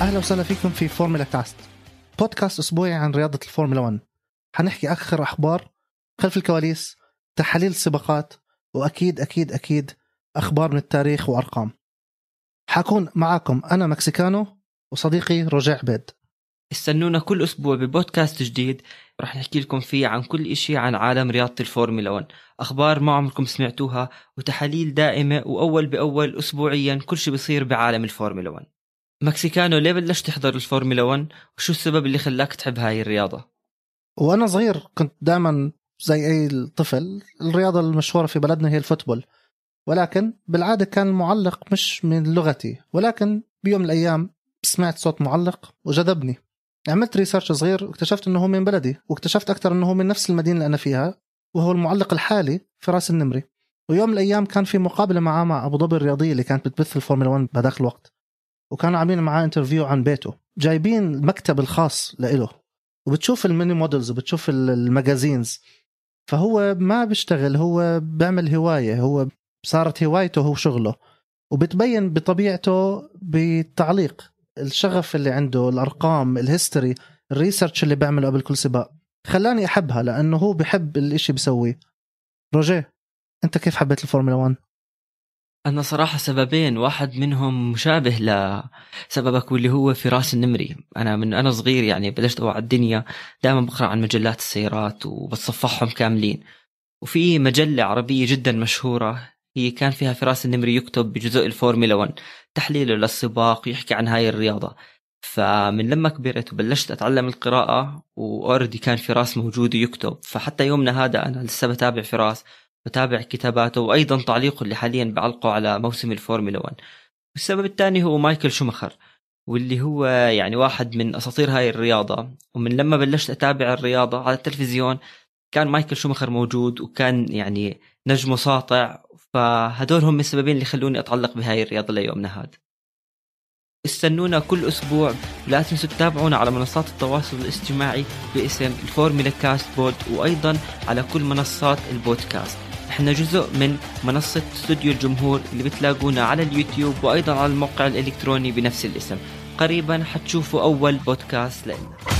أهلا وسهلا فيكم في فورمولا كاست بودكاست أسبوعي عن رياضة الفورمولا 1 حنحكي اخر أخبار خلف الكواليس تحاليل السباقات وأكيد أكيد أكيد أخبار من التاريخ وأرقام. حكون معاكم أنا مكسيكانو وصديقي رجع عبيد. استنونا كل أسبوع ببودكاست جديد رح نحكي لكم فيه عن كل إشي عن عالم رياضة الفورمولا 1 أخبار ما عمركم سمعتوها وتحاليل دائمة وأول بأول أسبوعيا كل شيء بيصير بعالم الفورمولا 1 مكسيكانو ليه بلشت تحضر الفورمولا 1 وشو السبب اللي خلاك تحب هاي الرياضة؟ وأنا صغير كنت دائما زي أي طفل الرياضة المشهورة في بلدنا هي ال football. ولكن بالعادة كان المعلق مش من لغتي. ولكن بيوم من الأيام سمعت صوت معلق وجذبني. عملت research صغير واكتشفت إنه هو من بلدي. واكتشفت أكثر إنه هو من نفس المدينة اللي أنا فيها وهو المعلق الحالي فراس النمري ويوم من الأيام كان في مقابلة معاه مع أبو ظبي الرياضيه اللي كانت بتبث الفورمولا 1 بهذاك الوقت. وكانوا عاملين معاه interview عن بيته. جايبين المكتب الخاص لإله. وبتشوف ال mini models وبتشوف ال magazines فهو ما بيشتغل هو بيعمل هواية هو صارت هوايته هو شغله. وبتبين بطبيعته بالتعليق الشغف اللي عنده الأرقام ال history ال research اللي بيعمله قبل كل سباق. خلاني أحبها لأنه هو بحب الإشي بيسويه. روجيه أنت كيف حبيت الفورمولا 1 أنا صراحة سببين واحد منهم مشابه لسببك واللي هو فراس النمري. أنا من أنا صغير يعني بلشت أوعى الدنيا دائما بقرأ عن مجلات السيارات وبتصفحهم كاملين. وفي مجلة عربية جدا مشهورة هي كان فيها فراس النمري يكتب بجزء الفورمولا 1 تحليله للسباق ويحكي عن هاي الرياضة. فمن لما كبرت وبلشت أتعلم القراءة و already كان فراس موجود ويكتب فحتى يومنا هذا أنا لسه بتابع فراس. بتابع كتاباته وأيضا تعليقه اللي حاليا بعلقه على موسم الفورمولا 1 السبب الثاني هو مايكل شومخر واللي هو يعني واحد من أساطير هاي الرياضة. ومن لما بلشت أتابع الرياضة على التلفزيون كان مايكل شومخر موجود وكان يعني نجمه ساطع. فهدول هم السببين اللي خلوني أتعلق بهاي الرياضة ليومنا هذا. استنونا كل أسبوع لا تنسوا تتابعونا على منصات التواصل الاجتماعي باسم الفورمولا كاست pod وأيضا على كل منصات البودكاست. إحنا جزء من منصة استوديو الجمهور اللي بتلاقونا على اليوتيوب وأيضا على الموقع الإلكتروني بنفس الاسم. قريبا حتشوفوا أول بودكاست لنا.